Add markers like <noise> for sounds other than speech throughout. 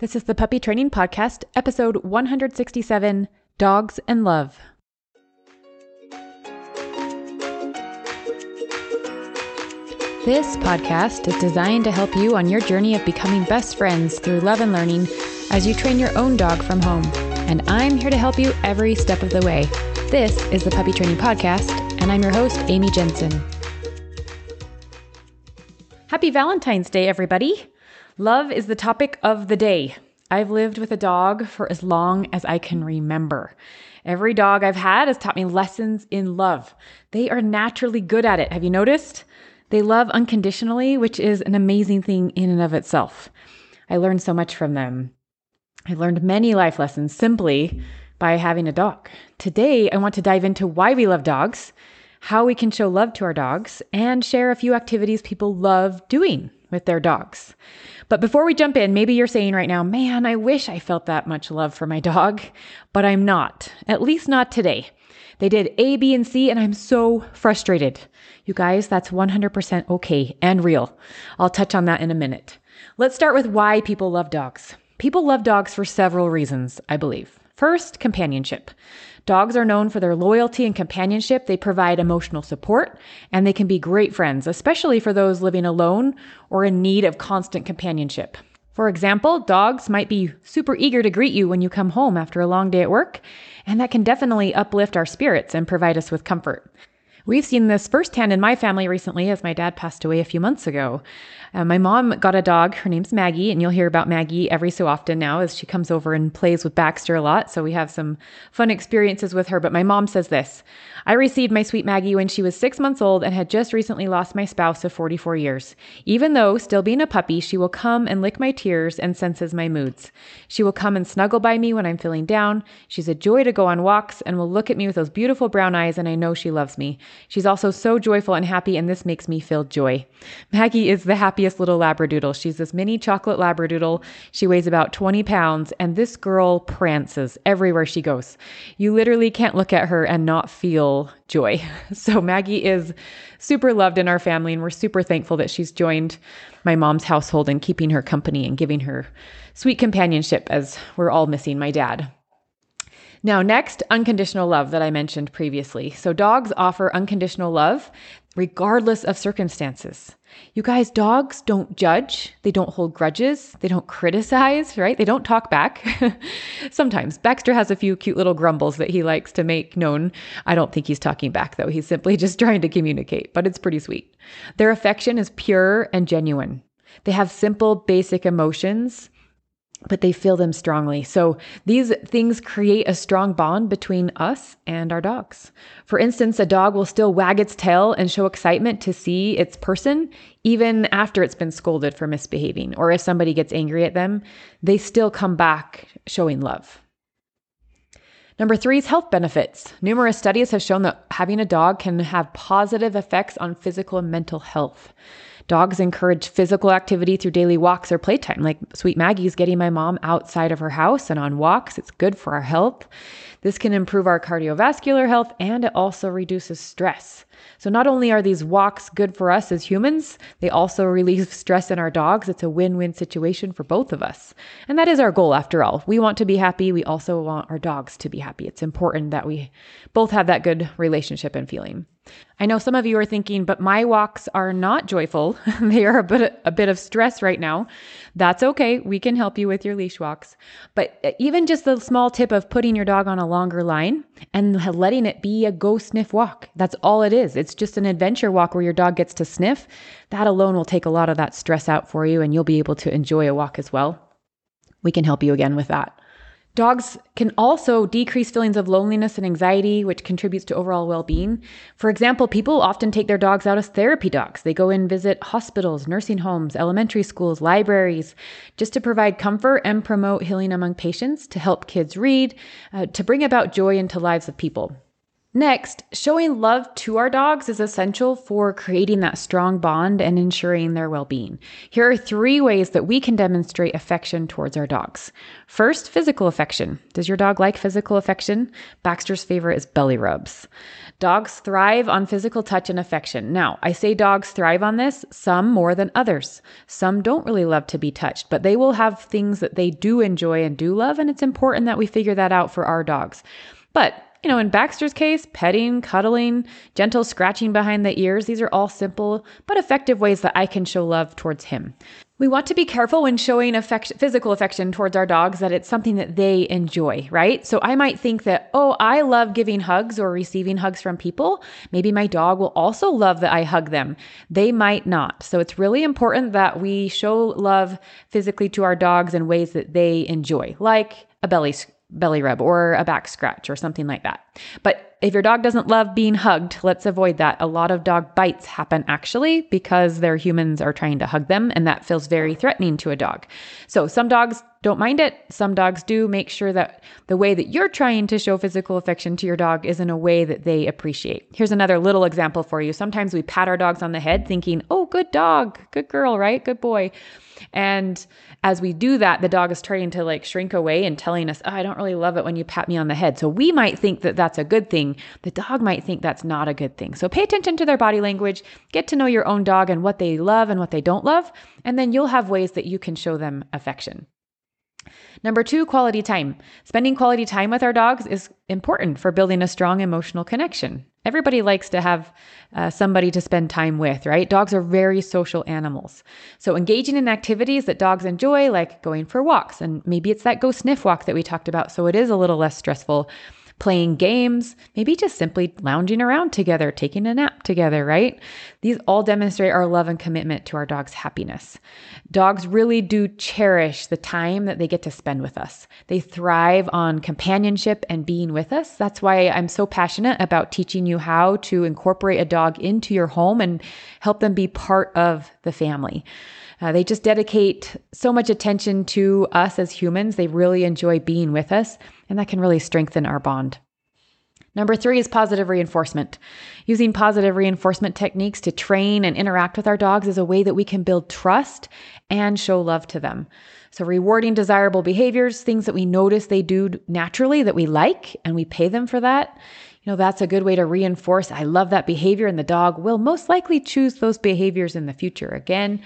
This is the Puppy Training Podcast, episode 167 Dogs and Love. This podcast is designed to help you on your journey of becoming best friends through love and learning as you train your own dog from home. And I'm here to help you every step of the way. This is the Puppy Training Podcast, and I'm your host, Amy Jensen. Happy Valentine's Day, everybody! Love is the topic of the day. I've lived with a dog for as long as I can remember. Every dog I've had has taught me lessons in love. They are naturally good at it. Have you noticed? They love unconditionally, which is an amazing thing in and of itself. I learned so much from them. I learned many life lessons simply by having a dog. Today, I want to dive into why we love dogs, how we can show love to our dogs, and share a few activities people love doing with their dogs. But before we jump in, maybe you're saying right now, man, I wish I felt that much love for my dog, but I'm not, at least not today. They did A, B, and C, and I'm so frustrated. You guys, that's 100% okay and real. I'll touch on that in a minute. Let's start with why people love dogs. People love dogs for several reasons, I believe. First, companionship. Dogs are known for their loyalty and companionship. They provide emotional support and they can be great friends, especially for those living alone or in need of constant companionship. For example, dogs might be super eager to greet you when you come home after a long day at work, and that can definitely uplift our spirits and provide us with comfort. We've seen this firsthand in my family recently as my dad passed away a few months ago. Uh, my mom got a dog. Her name's Maggie, and you'll hear about Maggie every so often now as she comes over and plays with Baxter a lot. So we have some fun experiences with her. But my mom says this I received my sweet Maggie when she was six months old and had just recently lost my spouse of 44 years. Even though still being a puppy, she will come and lick my tears and senses my moods. She will come and snuggle by me when I'm feeling down. She's a joy to go on walks and will look at me with those beautiful brown eyes, and I know she loves me. She's also so joyful and happy, and this makes me feel joy. Maggie is the happiest little Labradoodle. She's this mini chocolate Labradoodle. She weighs about 20 pounds, and this girl prances everywhere she goes. You literally can't look at her and not feel joy. <laughs> So Maggie is super loved in our family, and we're super thankful that she's joined my mom's household and keeping her company and giving her sweet companionship as we're all missing my dad. Now, next, unconditional love that I mentioned previously. So, dogs offer unconditional love regardless of circumstances. You guys, dogs don't judge, they don't hold grudges, they don't criticize, right? They don't talk back. <laughs> Sometimes Baxter has a few cute little grumbles that he likes to make known. I don't think he's talking back though. He's simply <laughs> just trying to communicate, but it's pretty sweet. Their affection is pure and genuine. They have simple, basic emotions but they feel them strongly. So these things create a strong bond between us and our dogs. For instance, a dog will still wag its tail and show excitement to see its person, even after it's been scolded for misbehaving. Or if somebody gets angry at them, they still come back showing love. Number three is health benefits. Numerous studies have shown that having a dog can have positive effects on physical and mental health. Dogs encourage physical activity through daily walks or playtime. Like Sweet Maggie's getting my mom outside of her house and on walks. It's good for our health. This can improve our cardiovascular health and it also reduces stress. So, not only are these walks good for us as humans, they also relieve stress in our dogs. It's a win win situation for both of us. And that is our goal after all. We want to be happy. We also want our dogs to be happy. It's important that we both have that good relationship and feeling. I know some of you are thinking, but my walks are not joyful. <laughs> they are a bit, a bit of stress right now. That's okay. We can help you with your leash walks. But uh, even just the small tip of putting your dog on a longer line and letting it be a go sniff walk. That's all it is. It's just an adventure walk where your dog gets to sniff. That alone will take a lot of that stress out for you and you'll be able to enjoy a walk as well. We can help you again with that. Dogs can also decrease feelings of loneliness and anxiety, which contributes to overall well being. For example, people often take their dogs out as therapy dogs. They go and visit hospitals, nursing homes, elementary schools, libraries, just to provide comfort and promote healing among patients, to help kids read, uh, to bring about joy into lives of people. Next, showing love to our dogs is essential for creating that strong bond and ensuring their well being. Here are three ways that we can demonstrate affection towards our dogs. First, physical affection. Does your dog like physical affection? Baxter's favorite is belly rubs. Dogs thrive on physical touch and affection. Now, I say dogs thrive on this, some more than others. Some don't really love to be touched, but they will have things that they do enjoy and do love, and it's important that we figure that out for our dogs. But you know, in Baxter's case, petting, cuddling, gentle scratching behind the ears, these are all simple but effective ways that I can show love towards him. We want to be careful when showing affection, physical affection towards our dogs that it's something that they enjoy, right? So I might think that, oh, I love giving hugs or receiving hugs from people. Maybe my dog will also love that I hug them. They might not. So it's really important that we show love physically to our dogs in ways that they enjoy, like a belly belly rub or a back scratch or something like that. But if your dog doesn't love being hugged, let's avoid that. A lot of dog bites happen actually because their humans are trying to hug them, and that feels very threatening to a dog. So some dogs don't mind it. Some dogs do. Make sure that the way that you're trying to show physical affection to your dog is in a way that they appreciate. Here's another little example for you. Sometimes we pat our dogs on the head thinking, oh, good dog, good girl, right? Good boy. And as we do that, the dog is starting to like shrink away and telling us, oh, I don't really love it when you pat me on the head. So we might think that that's a good thing. The dog might think that's not a good thing. So pay attention to their body language, get to know your own dog and what they love and what they don't love. And then you'll have ways that you can show them affection. Number two, quality time. Spending quality time with our dogs is important for building a strong emotional connection. Everybody likes to have uh, somebody to spend time with, right? Dogs are very social animals. So, engaging in activities that dogs enjoy, like going for walks, and maybe it's that go sniff walk that we talked about, so it is a little less stressful playing games, maybe just simply lounging around together, taking a nap together, right? These all demonstrate our love and commitment to our dog's happiness. Dogs really do cherish the time that they get to spend with us. They thrive on companionship and being with us. That's why I'm so passionate about teaching you how to incorporate a dog into your home and help them be part of the family. Uh, they just dedicate so much attention to us as humans. They really enjoy being with us, and that can really strengthen our bond. Number three is positive reinforcement. Using positive reinforcement techniques to train and interact with our dogs is a way that we can build trust and show love to them. So, rewarding desirable behaviors, things that we notice they do naturally that we like, and we pay them for that, know, that's a good way to reinforce I love that behavior, and the dog will most likely choose those behaviors in the future again.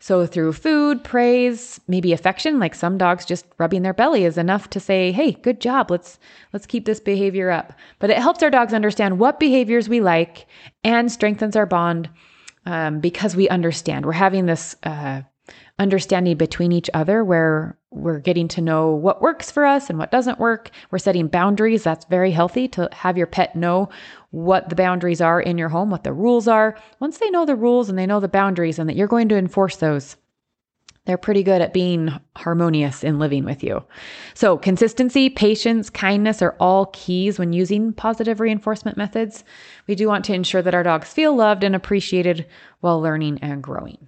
So, through food, praise, maybe affection, like some dogs just rubbing their belly is enough to say, "Hey, good job. Let's let's keep this behavior up." But it helps our dogs understand what behaviors we like and strengthens our bond um, because we understand. We're having this uh, understanding between each other where we're getting to know what works for us and what doesn't work. We're setting boundaries. That's very healthy to have your pet know what the boundaries are in your home, what the rules are. Once they know the rules and they know the boundaries and that you're going to enforce those, they're pretty good at being harmonious in living with you. So, consistency, patience, kindness are all keys when using positive reinforcement methods. We do want to ensure that our dogs feel loved and appreciated while learning and growing.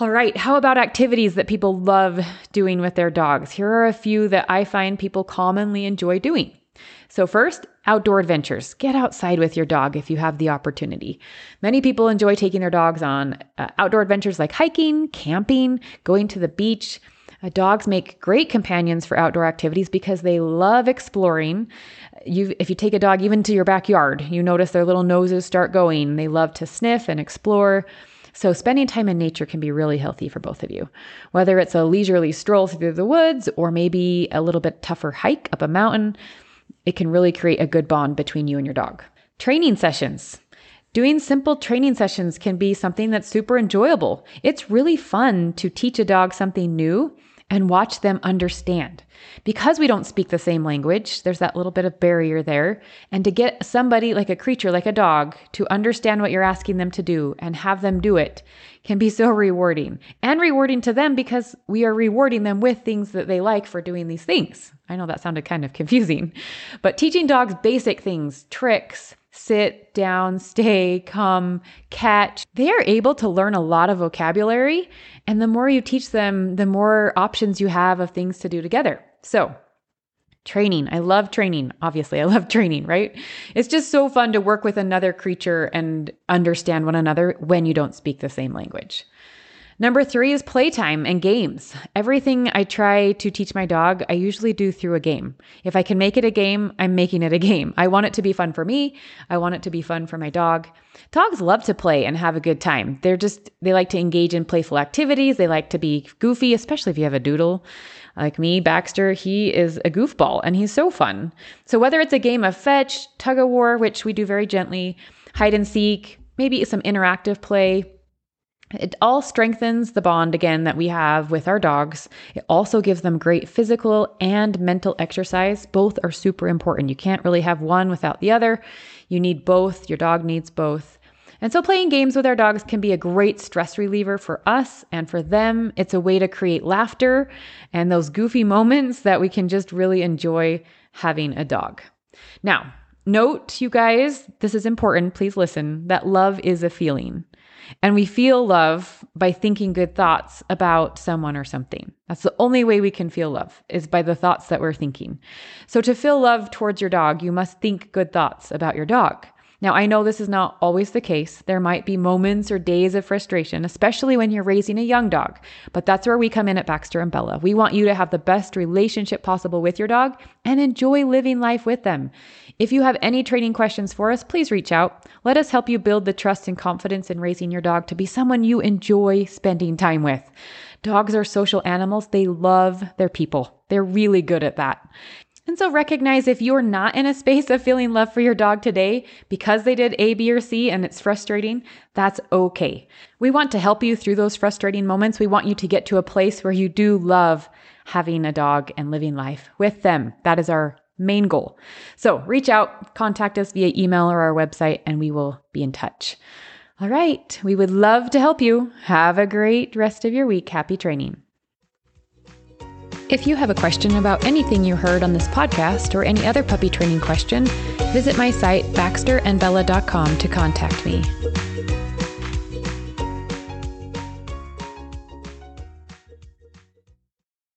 All right, how about activities that people love doing with their dogs? Here are a few that I find people commonly enjoy doing. So, first, outdoor adventures. Get outside with your dog if you have the opportunity. Many people enjoy taking their dogs on uh, outdoor adventures like hiking, camping, going to the beach. Uh, dogs make great companions for outdoor activities because they love exploring. You, if you take a dog even to your backyard, you notice their little noses start going. They love to sniff and explore. So, spending time in nature can be really healthy for both of you. Whether it's a leisurely stroll through the woods or maybe a little bit tougher hike up a mountain, it can really create a good bond between you and your dog. Training sessions. Doing simple training sessions can be something that's super enjoyable. It's really fun to teach a dog something new and watch them understand. Because we don't speak the same language, there's that little bit of barrier there. And to get somebody like a creature, like a dog, to understand what you're asking them to do and have them do it can be so rewarding. And rewarding to them because we are rewarding them with things that they like for doing these things. I know that sounded kind of confusing, but teaching dogs basic things, tricks, sit, down, <laughs> stay, come, catch. They are able to learn a lot of vocabulary. And the more you teach them, the more options you have of things to do together. So, Training. I love training. Obviously, I love <laughs> training, right? It's just so fun to work with another creature and understand one another when you don't speak the same language. Number three is playtime and games. Everything I try to teach my dog, I usually do through a game. If I can make it a game, I'm making it a game. I want it to be fun for me. I want it to be fun for my dog. Dogs love to play and have a good time. They're just, they like to engage in playful activities. They like to be goofy, especially if you have a doodle. Like me, Baxter, he is a goofball and he's so fun. So whether it's a game of fetch, tug of war, which we do very gently, hide and seek, maybe some interactive play, it all strengthens the bond again that we have with our dogs. It also gives them great physical and mental exercise. Both are super important. You can't really have one without the other. You need both. Your dog needs both. And so, playing games with our dogs can be a great stress reliever for us and for them. It's a way to create laughter and those goofy moments that we can just really enjoy having a dog. Now, note, you guys, this is important. Please listen that love is a feeling. And we feel love by thinking good thoughts about someone or something. That's the only way we can feel love is by the thoughts that we're thinking. So to feel love towards your dog, you must think good thoughts about your dog. Now, I know this is not always the case. There might be moments or days of frustration, especially when you're raising a young dog. But that's where we come in at Baxter and Bella. We want you to have the best relationship possible with your dog and enjoy living life with them. If you have any training questions for us, please reach out. Let us help you build the trust and confidence in raising your dog to be someone you enjoy spending time with. Dogs are social animals. They love their people. They're really good at that. And so recognize if you're not in a space of feeling love for your dog today because they did A, B, or C and it's frustrating, that's okay. We want to help you through those frustrating moments. We want you to get to a place where you do love having a dog and living life with them. That is our main goal. So reach out, contact us via email or our website, and we will be in touch. All right. We would love to help you. Have a great rest of your week. Happy training. If you have a question about anything you heard on this podcast or any other puppy training question, visit my site baxterandbella.com to contact me.